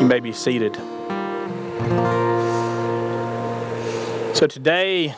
You may be seated. So today,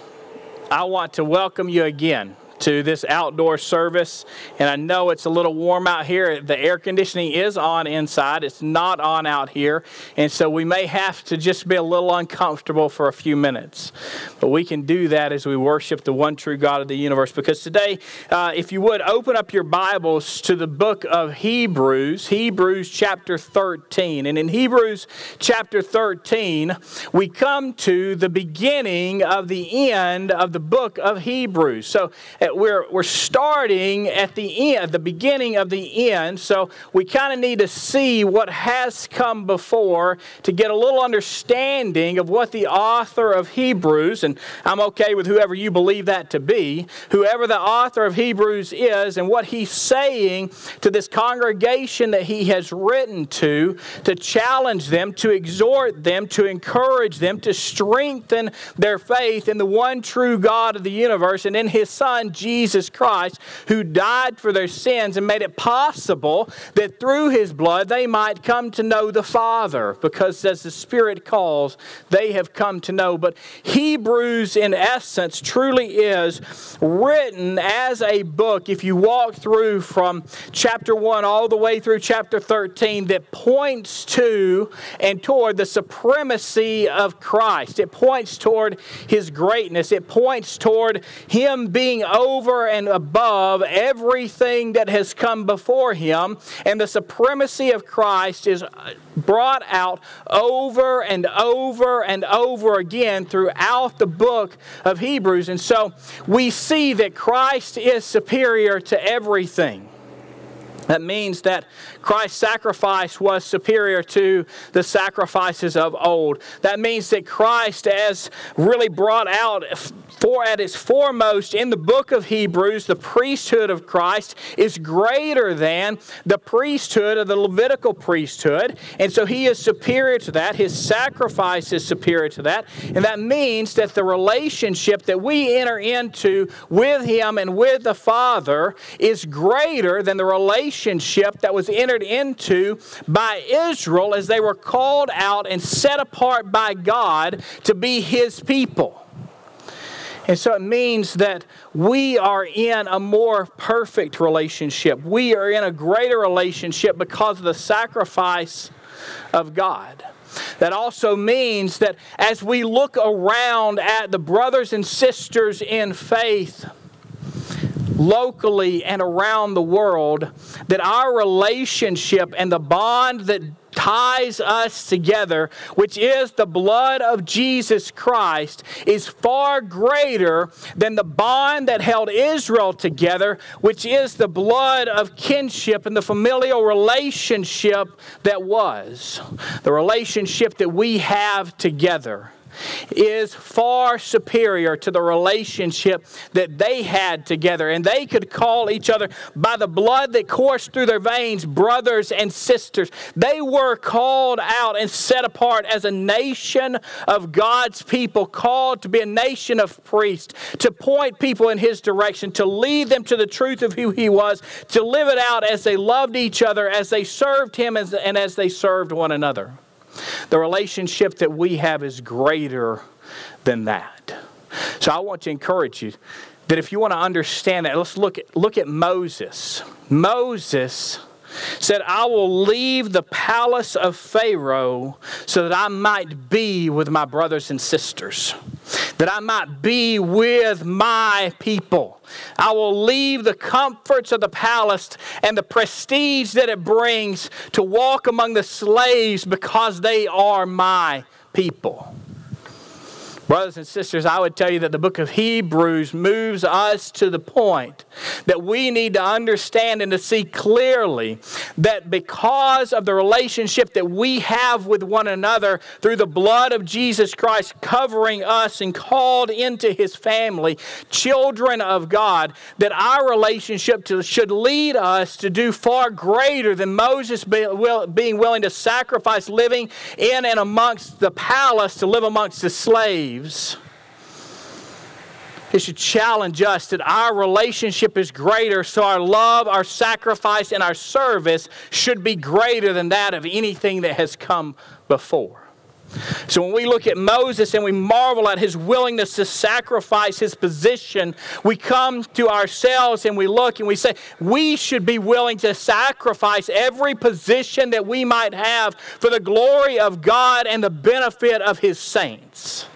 I want to welcome you again to this outdoor service. And I know it's a little warm out here. The air conditioning is on inside, it's not on out here. And so we may have to just be a little uncomfortable for a few minutes. But we can do that as we worship the one true God of the universe. Because today, uh, if you would, open up your Bibles to the book of Hebrews, Hebrews chapter 13. And in Hebrews chapter 13, we come to the beginning of the end of the book of Hebrews. So, uh, we're, we're starting at the end, the beginning of the end. So we kind of need to see what has come before to get a little understanding of what the author of Hebrews, and I'm okay with whoever you believe that to be, whoever the author of Hebrews is, and what he's saying to this congregation that he has written to, to challenge them, to exhort them, to encourage them, to strengthen their faith in the one true God of the universe and in his Son, Jesus Christ, who died for their sins and made it possible that through his blood they might come to know the Father, because as the Spirit calls, they have come to know. But Hebrews, in essence, truly is written as a book, if you walk through from chapter 1 all the way through chapter 13, that points to and toward the supremacy of Christ. It points toward his greatness, it points toward him being over over and above everything that has come before him. And the supremacy of Christ is brought out over and over and over again throughout the book of Hebrews. And so we see that Christ is superior to everything. That means that Christ's sacrifice was superior to the sacrifices of old. That means that Christ, as really brought out for at its foremost in the book of Hebrews, the priesthood of Christ is greater than the priesthood of the Levitical priesthood. And so he is superior to that. His sacrifice is superior to that. And that means that the relationship that we enter into with him and with the Father is greater than the relationship that was entered into by Israel as they were called out and set apart by God to be his people. And so it means that we are in a more perfect relationship. We are in a greater relationship because of the sacrifice of God. That also means that as we look around at the brothers and sisters in faith, locally and around the world, that our relationship and the bond that ties us together, which is the blood of Jesus Christ, is far greater than the bond that held Israel together, which is the blood of kinship and the familial relationship that was, the relationship that we have together is far superior to the relationship that they had together. And they could call each other by the blood that coursed through their veins brothers and sisters. They were called out and set apart as a nation of God's people, called to be a nation of priests, to point people in His direction, to lead them to the truth of who He was, to live it out as they loved each other, as they served Him, and as they served one another. The relationship that we have is greater than that. So I want to encourage you that if you want to understand that, let's look at, look at Moses. Moses said, I will leave the palace of Pharaoh so that I might be with my brothers and sisters, that I might be with my people. I will leave the comforts of the palace and the prestige that it brings to walk among the slaves because they are my people. Brothers and sisters, I would tell you that the book of Hebrews moves us to the point that we need to understand and to see clearly that because of the relationship that we have with one another through the blood of Jesus Christ covering us and called into his family, children of God, that our relationship to, should lead us to do far greater than Moses being willing to sacrifice living in and amongst the palace to live amongst the slaves It should challenge us that our relationship is greater, so our love, our sacrifice, and our service should be greater than that of anything that has come before. So when we look at Moses and we marvel at his willingness to sacrifice his position, we come to ourselves and we look and we say, we should be willing to sacrifice every position that we might have for the glory of God and the benefit of his saints.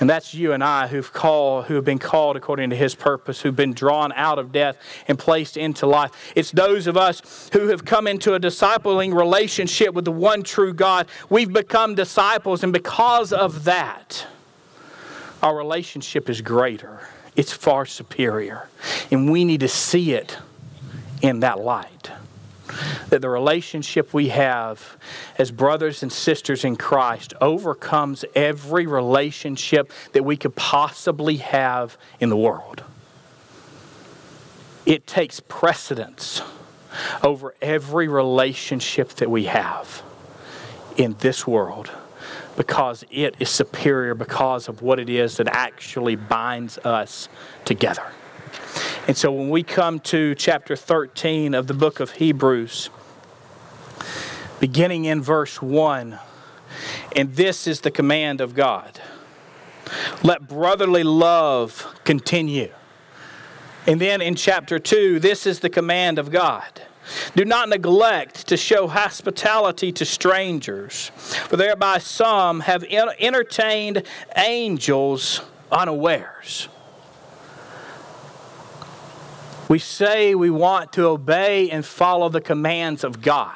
And that's you and I who've called, who have been called according to his purpose, who've been drawn out of death and placed into life. It's those of us who have come into a discipling relationship with the one true God. We've become disciples, and because of that, our relationship is greater. It's far superior. And we need to see it in that light that the relationship we have as brothers and sisters in Christ overcomes every relationship that we could possibly have in the world. It takes precedence over every relationship that we have in this world because it is superior because of what it is that actually binds us together. And so when we come to chapter 13 of the book of Hebrews, beginning in verse 1, and this is the command of God let brotherly love continue. And then in chapter 2, this is the command of God. Do not neglect to show hospitality to strangers, for thereby some have entertained angels unawares. We say we want to obey and follow the commands of God.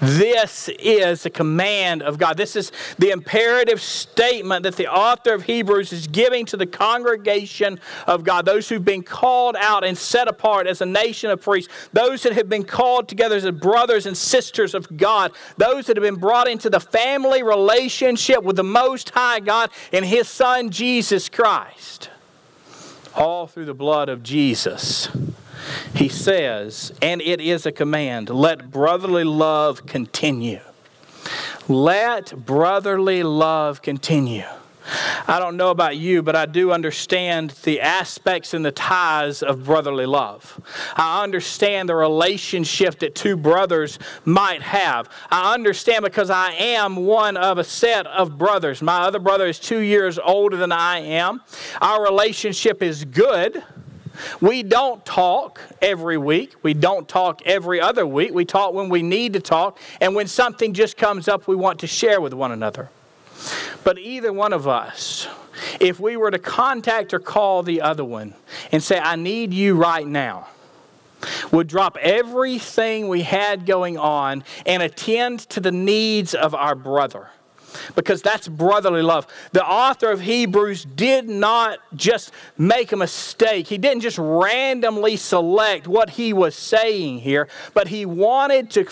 This is the command of God. This is the imperative statement that the author of Hebrews is giving to the congregation of God, those who've been called out and set apart as a nation of priests, those that have been called together as brothers and sisters of God, those that have been brought into the family relationship with the Most High God and His Son, Jesus Christ all through the blood of Jesus. He says, and it is a command let brotherly love continue. Let brotherly love continue. I don't know about you, but I do understand the aspects and the ties of brotherly love. I understand the relationship that two brothers might have. I understand because I am one of a set of brothers. My other brother is two years older than I am. Our relationship is good. We don't talk every week. We don't talk every other week. We talk when we need to talk, and when something just comes up, we want to share with one another. But either one of us, if we were to contact or call the other one and say, I need you right now, would drop everything we had going on and attend to the needs of our brother because that's brotherly love. The author of Hebrews did not just make a mistake, he didn't just randomly select what he was saying here, but he wanted to,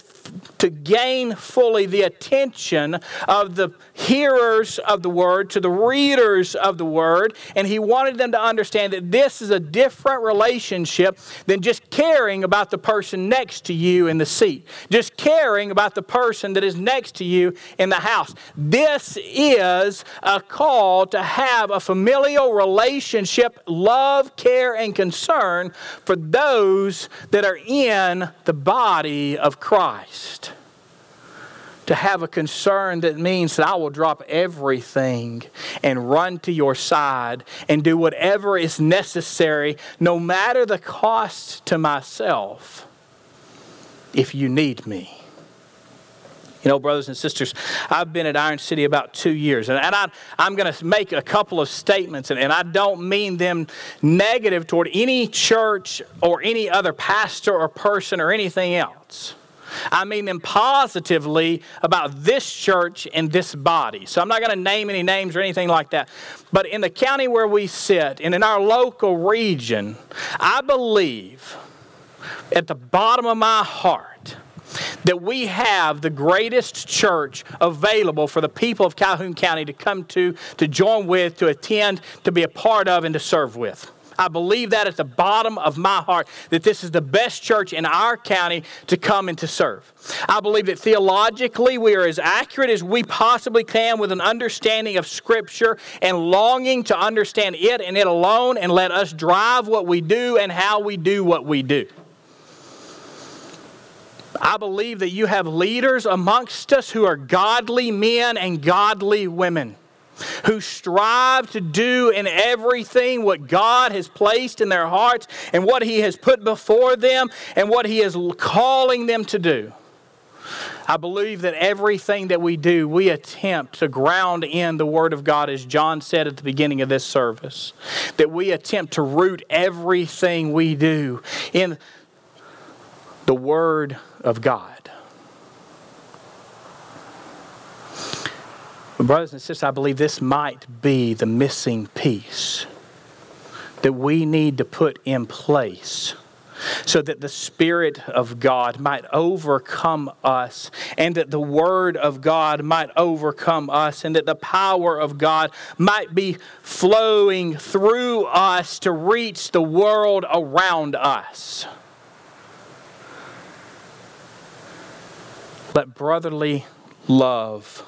to gain fully the attention of the hearers of the word, to the readers of the word, and he wanted them to understand that this is a different relationship than just caring about the person next to you in the seat, just caring about the person that is next to you in the house. This is a call to have a familial relationship, love, care, and concern for those that are in the body of Christ. To have a concern that means that I will drop everything and run to your side and do whatever is necessary, no matter the cost to myself, if you need me. You know, brothers and sisters, I've been at Iron City about two years, and, and I, I'm going to make a couple of statements, and, and I don't mean them negative toward any church or any other pastor or person or anything else. I mean them positively about this church and this body. So I'm not going to name any names or anything like that. But in the county where we sit and in our local region, I believe at the bottom of my heart that we have the greatest church available for the people of Calhoun County to come to, to join with, to attend, to be a part of, and to serve with. I believe that at the bottom of my heart, that this is the best church in our county to come and to serve. I believe that theologically we are as accurate as we possibly can with an understanding of Scripture and longing to understand it and it alone and let us drive what we do and how we do what we do. I believe that you have leaders amongst us who are godly men and godly women who strive to do in everything what God has placed in their hearts and what He has put before them and what He is calling them to do. I believe that everything that we do, we attempt to ground in the Word of God, as John said at the beginning of this service. That we attempt to root everything we do in the Word of God. Brothers and sisters, I believe this might be the missing piece that we need to put in place so that the Spirit of God might overcome us, and that the Word of God might overcome us, and that the power of God might be flowing through us to reach the world around us. Let brotherly love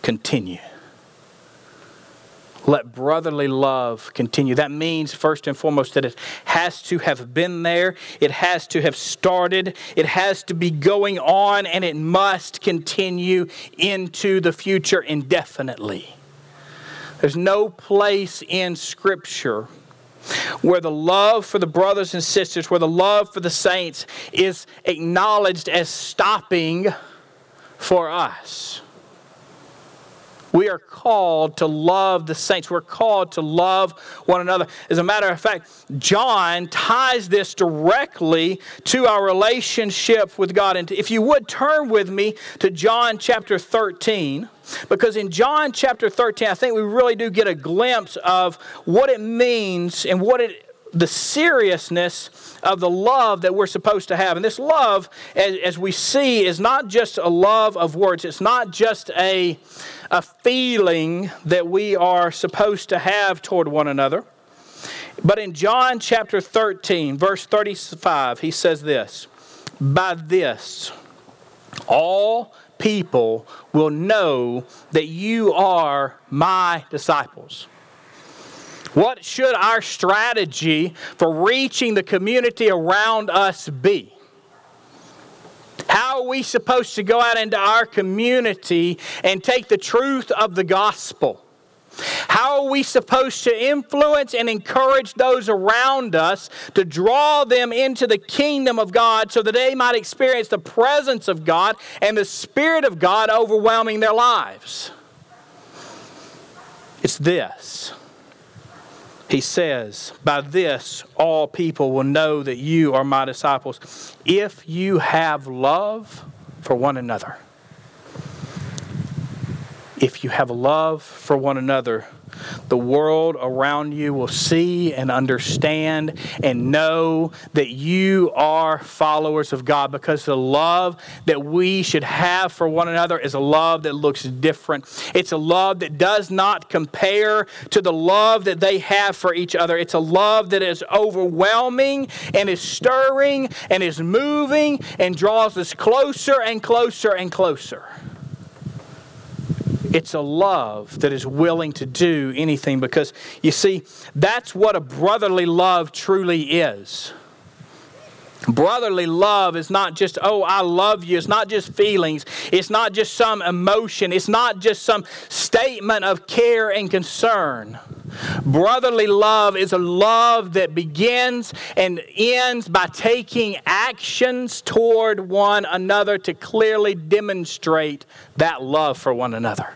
continue. Let brotherly love continue. That means, first and foremost, that it has to have been there, it has to have started, it has to be going on, and it must continue into the future indefinitely. There's no place in Scripture where the love for the brothers and sisters, where the love for the saints is acknowledged as stopping for us. We are called to love the saints. We're called to love one another. As a matter of fact, John ties this directly to our relationship with God. And if you would turn with me to John chapter 13, because in John chapter 13, I think we really do get a glimpse of what it means and what it the seriousness of the love that we're supposed to have. And this love, as, as, we see, is not just a love of words, it's not just a, a feeling that we are supposed to have toward one another. But in John chapter 13, verse 35, he says this By this, all people will know that you are my disciples what should our strategy for reaching the community around us be? How are we supposed to go out into our community and take the truth of the gospel? How are we supposed to influence and encourage those around us to draw them into the kingdom of God so that they might experience the presence of God and the Spirit of God overwhelming their lives? It's this he says, By this all people will know that you are my disciples, if you have love for one another. If you have love for one another, the world around you will see and understand and know that you are followers of God because the love that we should have for one another is a love that looks different. It's a love that does not compare to the love that they have for each other. It's a love that is overwhelming and is stirring and is moving and draws us closer and closer and closer. It's a love that is willing to do anything because, you see, that's what a brotherly love truly is. Brotherly love is not just, oh, I love you. It's not just feelings. It's not just some emotion. It's not just some statement of care and concern. Brotherly love is a love that begins and ends by taking actions toward one another to clearly demonstrate that love for one another.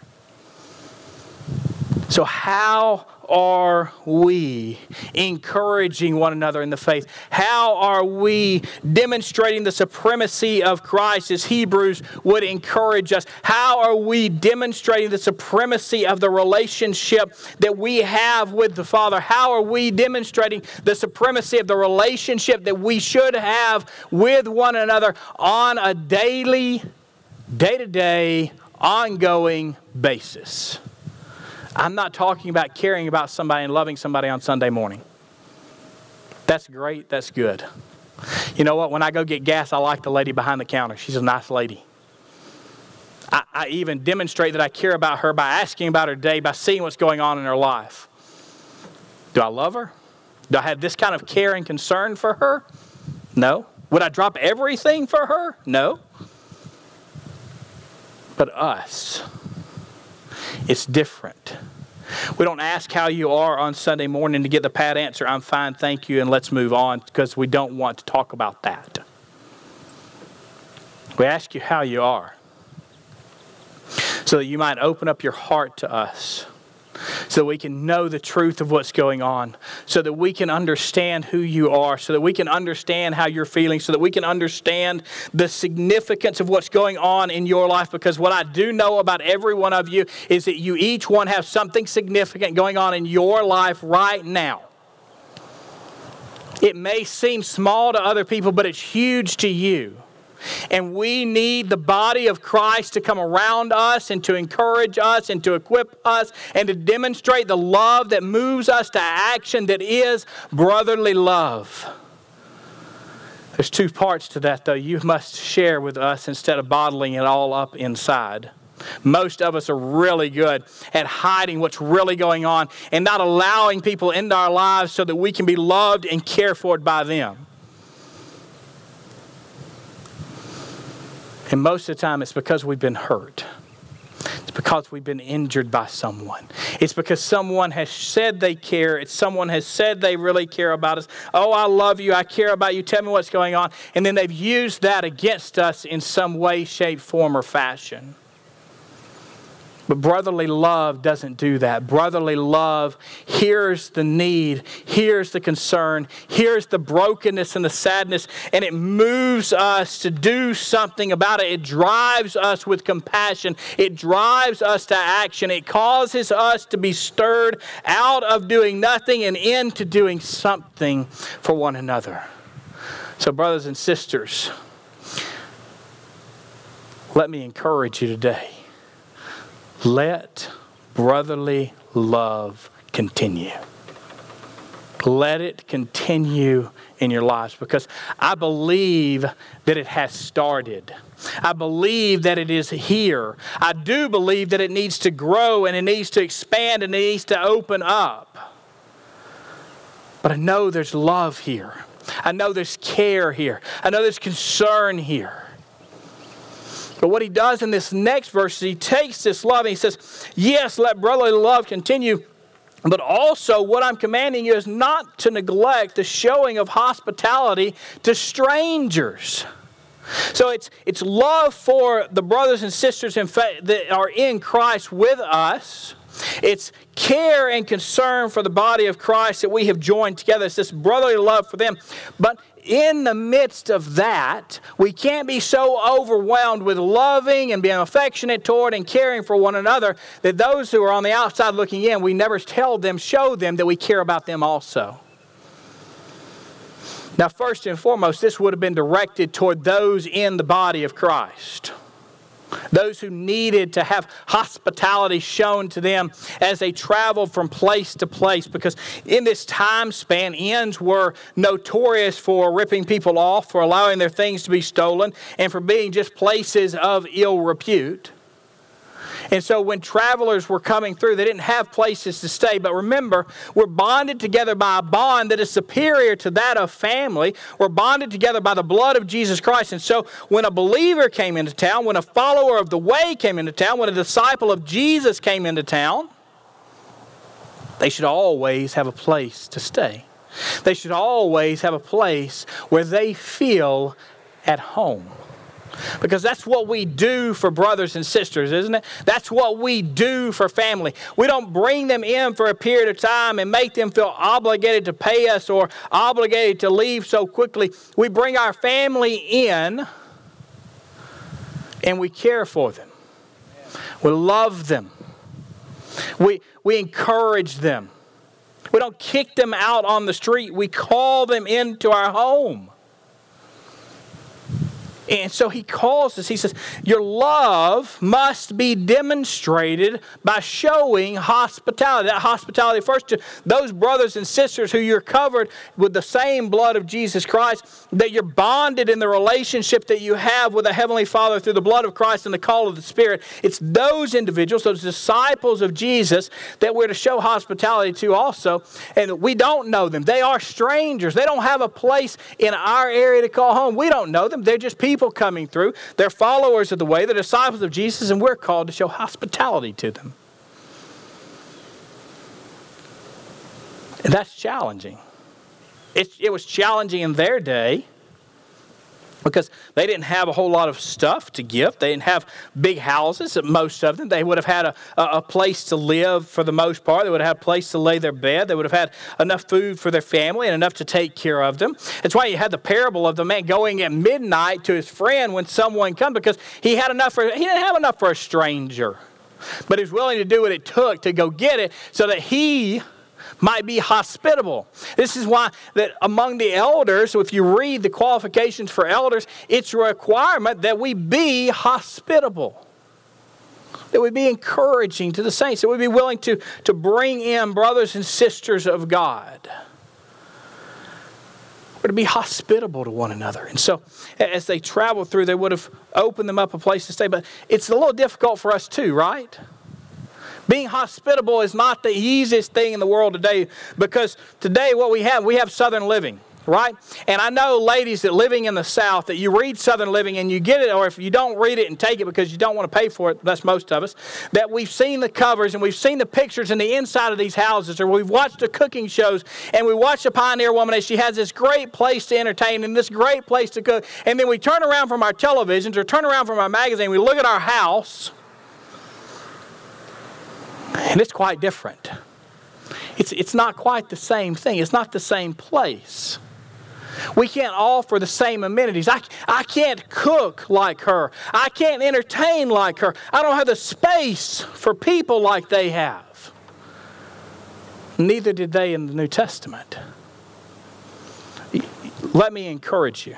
So, how are we encouraging one another in the faith? How are we demonstrating the supremacy of Christ as Hebrews would encourage us? How are we demonstrating the supremacy of the relationship that we have with the Father? How are we demonstrating the supremacy of the relationship that we should have with one another on a daily, day to day, ongoing basis? I'm not talking about caring about somebody and loving somebody on Sunday morning. That's great. That's good. You know what? When I go get gas, I like the lady behind the counter. She's a nice lady. I, I, even demonstrate that I care about her by asking about her day, by seeing what's going on in her life. Do I love her? Do I have this kind of care and concern for her? No. Would I drop everything for her? No. But us, it's different. We don't ask how you are on Sunday morning to get the pat answer, I'm fine, thank you, and let's move on, because we don't want to talk about that. We ask you how you are so that you might open up your heart to us so we can know the truth of what's going on, so that we can understand who you are, so that we can understand how you're feeling, so that we can understand the significance of what's going on in your life. Because what I do know about every one of you is that you each one have something significant going on in your life right now. It may seem small to other people, but it's huge to you. And we need the body of Christ to come around us and to encourage us and to equip us and to demonstrate the love that moves us to action that is brotherly love. There's two parts to that, though. You must share with us instead of bottling it all up inside. Most of us are really good at hiding what's really going on and not allowing people into our lives so that we can be loved and cared for by them. And most of the time, it's because we've been hurt. It's because we've been injured by someone. It's because someone has said they care. It's someone has said they really care about us. Oh, I love you. I care about you. Tell me what's going on. And then they've used that against us in some way, shape, form, or fashion. But brotherly love doesn't do that. Brotherly love hears the need, hears the concern, hears the brokenness and the sadness, and it moves us to do something about it. It drives us with compassion, it drives us to action, it causes us to be stirred out of doing nothing and into doing something for one another. So, brothers and sisters, let me encourage you today let brotherly love continue. Let it continue in your lives because I believe that it has started. I believe that it is here. I do believe that it needs to grow and it needs to expand and it needs to open up. But I know there's love here. I know there's care here. I know there's concern here. But what he does in this next verse he takes this love and he says, Yes, let brotherly love continue. But also, what I'm commanding you is not to neglect the showing of hospitality to strangers. So it's, it's love for the brothers and sisters in that are in Christ with us. It's care and concern for the body of Christ that we have joined together. It's this brotherly love for them. But in the midst of that, we can't be so overwhelmed with loving and being affectionate toward and caring for one another that those who are on the outside looking in, we never tell them, show them that we care about them also. Now, first and foremost, this would have been directed toward those in the body of Christ those who needed to have hospitality shown to them as they traveled from place to place. Because in this time span, inns were notorious for ripping people off, for allowing their things to be stolen, and for being just places of ill repute. And so when travelers were coming through, they didn't have places to stay. But remember, we're bonded together by a bond that is superior to that of family. We're bonded together by the blood of Jesus Christ. And so when a believer came into town, when a follower of the way came into town, when a disciple of Jesus came into town, they should always have a place to stay. They should always have a place where they feel at home. Because that's what we do for brothers and sisters, isn't it? That's what we do for family. We don't bring them in for a period of time and make them feel obligated to pay us or obligated to leave so quickly. We bring our family in and we care for them. We love them. We, we encourage them. We don't kick them out on the street. We call them into our home. And so he calls us, he says, Your love must be demonstrated by showing hospitality. That hospitality first to those brothers and sisters who you're covered with the same blood of Jesus Christ, that you're bonded in the relationship that you have with the Heavenly Father through the blood of Christ and the call of the Spirit. It's those individuals, those disciples of Jesus, that we're to show hospitality to also. And we don't know them. They are strangers. They don't have a place in our area to call home. We don't know them. They're just people coming through. They're followers of the way, they're disciples of Jesus, and we're called to show hospitality to them. And that's challenging. It, it was challenging in their day because they didn't have a whole lot of stuff to give. They didn't have big houses, most of them. They would have had a, a, place to live for the most part. They would have had a place to lay their bed. They would have had enough food for their family and enough to take care of them. That's why you had the parable of the man going at midnight to his friend when someone comes because he had enough for he didn't have enough for a stranger. But he was willing to do what it took to go get it so that he might be hospitable. This is why that among the elders, if you read the qualifications for elders, it's a requirement that we be hospitable. That we be encouraging to the saints, that we be willing to, to bring in brothers and sisters of God. We're to be hospitable to one another. And so, as they traveled through, they would have opened them up a place to stay. But it's a little difficult for us, too, right? Being hospitable is not the easiest thing in the world today because today what we have, we have Southern living right? And I know ladies that living in the South that you read Southern Living and you get it, or if you don't read it and take it because you don't want to pay for it, that's most of us, that we've seen the covers and we've seen the pictures in the inside of these houses, or we've watched the cooking shows and we watch the pioneer woman as she has this great place to entertain and this great place to cook. And then we turn around from our televisions or turn around from our magazine, we look at our house and it's quite different. It's, it's not quite the same thing, it's not the same place. We can't offer the same amenities. I, I can't cook like her. I can't entertain like her. I don't have the space for people like they have. Neither did they in the New Testament. Let me encourage you.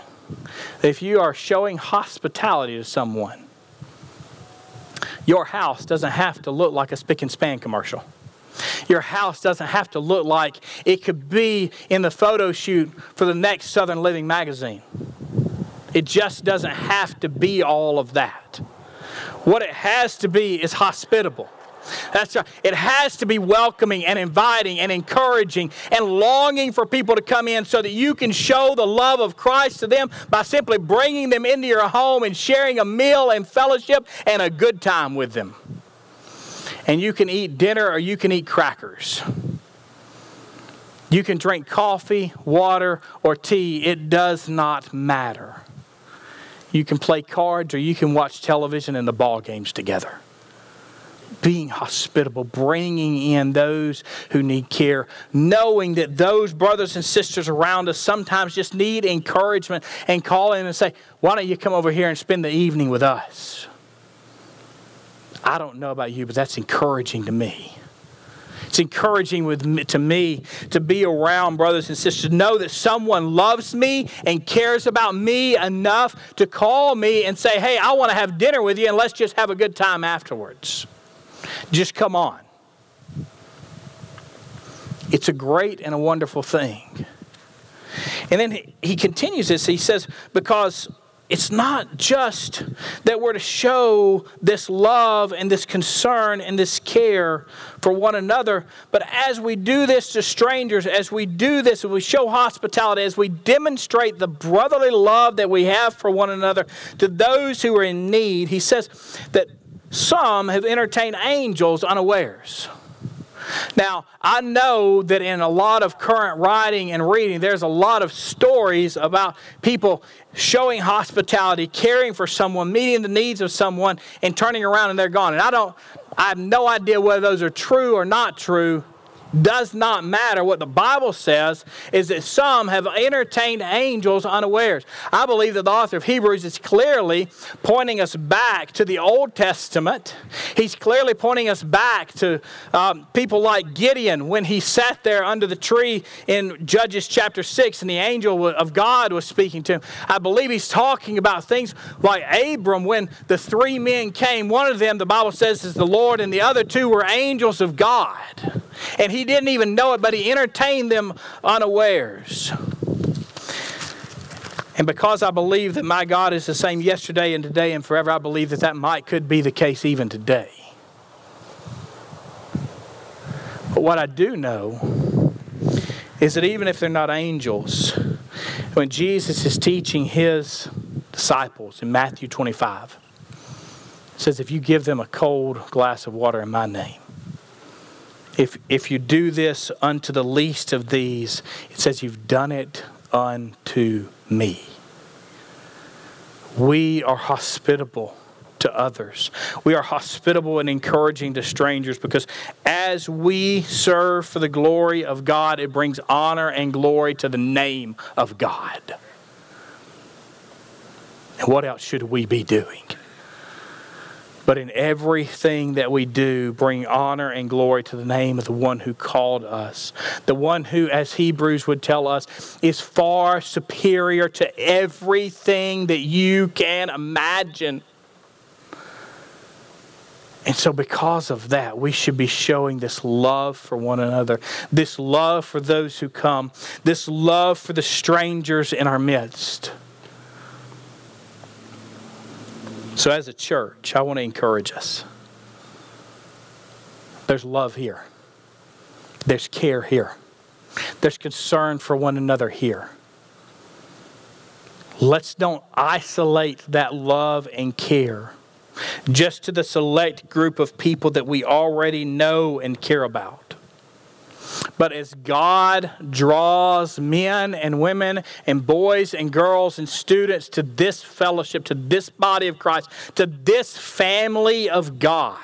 If you are showing hospitality to someone, your house doesn't have to look like a spick and span commercial. Your house doesn't have to look like it could be in the photo shoot for the next Southern Living magazine. It just doesn't have to be all of that. What it has to be is hospitable. That's right. It has to be welcoming and inviting and encouraging and longing for people to come in so that you can show the love of Christ to them by simply bringing them into your home and sharing a meal and fellowship and a good time with them. And you can eat dinner or you can eat crackers. You can drink coffee, water, or tea. It does not matter. You can play cards or you can watch television and the ball games together being hospitable, bringing in those who need care, knowing that those brothers and sisters around us sometimes just need encouragement and call in and say, Why don't you come over here and spend the evening with us? I don't know about you, but that's encouraging to me. It's encouraging with to me to be around brothers and sisters, know that someone loves me and cares about me enough to call me and say, Hey, I want to have dinner with you, and let's just have a good time afterwards. Just come on. It's a great and a wonderful thing. And then he, continues this. He says, because it's not just that we're to show this love and this concern and this care for one another, but as we do this to strangers, as we do this, as we show hospitality, as we demonstrate the brotherly love that we have for one another to those who are in need, he says that some have entertained angels unawares. Now, I know that in a lot of current writing and reading, there's a lot of stories about people showing hospitality, caring for someone, meeting the needs of someone, and turning around and they're gone. And I don't, I have no idea whether those are true or not true, does not matter. What the Bible says is that some have entertained angels unawares. I believe that the author of Hebrews is clearly pointing us back to the Old Testament. He's clearly pointing us back to um, people like Gideon when he sat there under the tree in Judges chapter 6 and the angel of God was speaking to him. I believe he's talking about things like Abram when the three men came. One of them, the Bible says, is the Lord, and the other two were angels of God. And he didn't even know it, but he entertained them unawares. And because I believe that my God is the same yesterday and today and forever, I believe that that might could be the case even today. But what I do know is that even if they're not angels, when Jesus is teaching his disciples in Matthew 25, says, If you give them a cold glass of water in my name, if, if you do this unto the least of these, it says you've done it unto me. We are hospitable to others. We are hospitable and encouraging to strangers because as we serve for the glory of God, it brings honor and glory to the name of God. And what else should we be doing? But in everything that we do, bring honor and glory to the name of the one who called us. The one who, as Hebrews would tell us, is far superior to everything that you can imagine. And so, because of that, we should be showing this love for one another, this love for those who come, this love for the strangers in our midst. So, as a church, I want to encourage us. There's love here, there's care here, there's concern for one another here. Let's don't isolate that love and care just to the select group of people that we already know and care about. But as God draws men and women and boys and girls and students to this fellowship, to this body of Christ, to this family of God,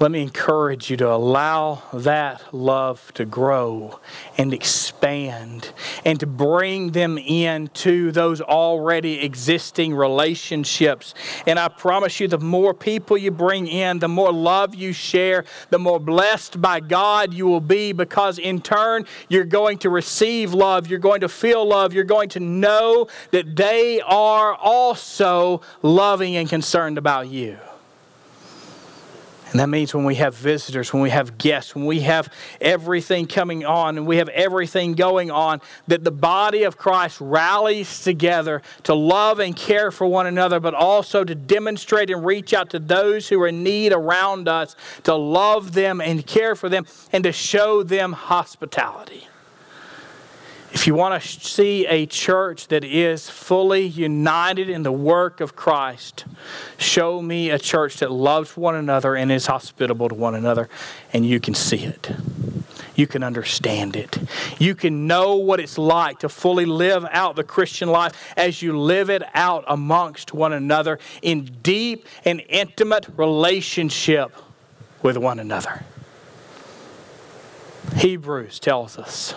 let me encourage you to allow that love to grow and expand and to bring them into those already existing relationships. And I promise you, the more people you bring in, the more love you share, the more blessed by God you will be because in turn, you're going to receive love, you're going to feel love, you're going to know that they are also loving and concerned about you. And that means when we have visitors, when we have guests, when we have everything coming on and we have everything going on, that the body of Christ rallies together to love and care for one another, but also to demonstrate and reach out to those who are in need around us, to love them and care for them, and to show them hospitality. If you want to see a church that is fully united in the work of Christ, show me a church that loves one another and is hospitable to one another, and you can see it. You can understand it. You can know what it's like to fully live out the Christian life as you live it out amongst one another in deep and intimate relationship with one another. Hebrews tells us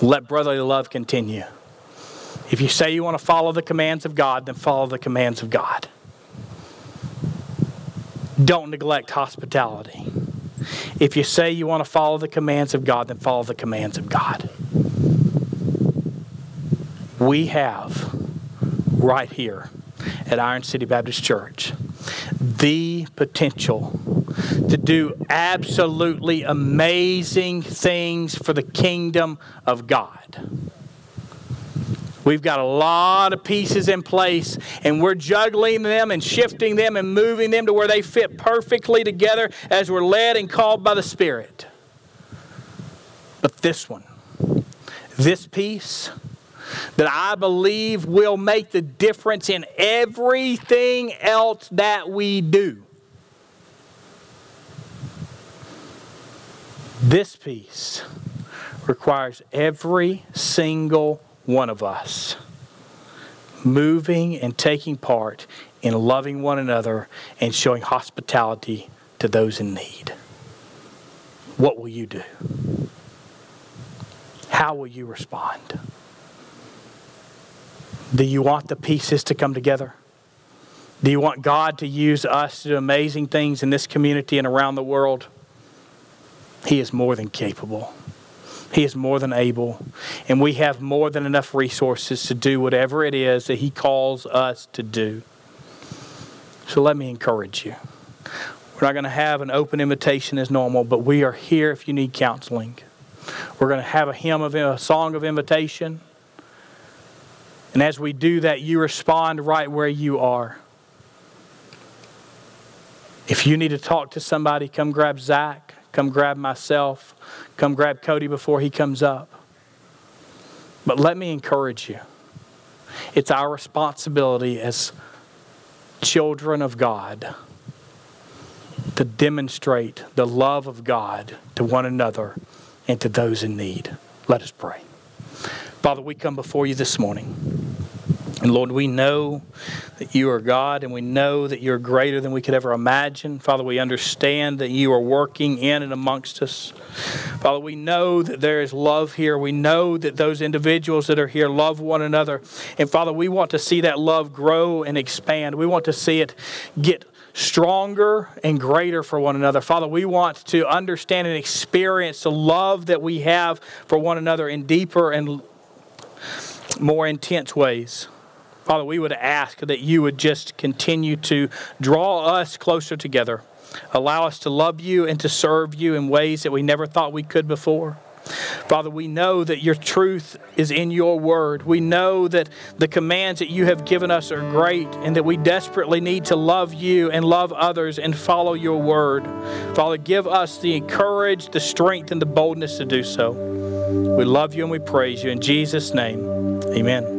let brotherly love continue. If you say you want to follow the commands of God, then follow the commands of God. Don't neglect hospitality. If you say you want to follow the commands of God, then follow the commands of God. We have right here at Iron City Baptist Church the potential to do absolutely amazing things for the kingdom of God. We've got a lot of pieces in place, and we're juggling them and shifting them and moving them to where they fit perfectly together as we're led and called by the Spirit. But this one, this piece, that I believe will make the difference in everything else that we do. This piece requires every single one of us moving and taking part in loving one another and showing hospitality to those in need. What will you do? How will you respond? Do you want the pieces to come together? Do you want God to use us to do amazing things in this community and around the world? He is more than capable. He is more than able. And we have more than enough resources to do whatever it is that He calls us to do. So let me encourage you. We're not going to have an open invitation as normal, but we are here if you need counseling. We're going to have a hymn of a song of invitation. And as we do that, you respond right where you are. If you need to talk to somebody, come grab Zach, come grab myself, come grab Cody before he comes up. But let me encourage you it's our responsibility as children of God to demonstrate the love of God to one another and to those in need. Let us pray. Father, we come before you this morning. And Lord, we know that you are God and we know that you're greater than we could ever imagine. Father, we understand that you are working in and amongst us. Father, we know that there is love here. We know that those individuals that are here love one another. And Father, we want to see that love grow and expand. We want to see it get stronger and greater for one another. Father, we want to understand and experience the love that we have for one another in deeper and more intense ways. Father, we would ask that you would just continue to draw us closer together. Allow us to love you and to serve you in ways that we never thought we could before. Father, we know that your truth is in your word. We know that the commands that you have given us are great and that we desperately need to love you and love others and follow your word. Father, give us the courage, the strength, and the boldness to do so. We love you and we praise you. In Jesus' name, amen.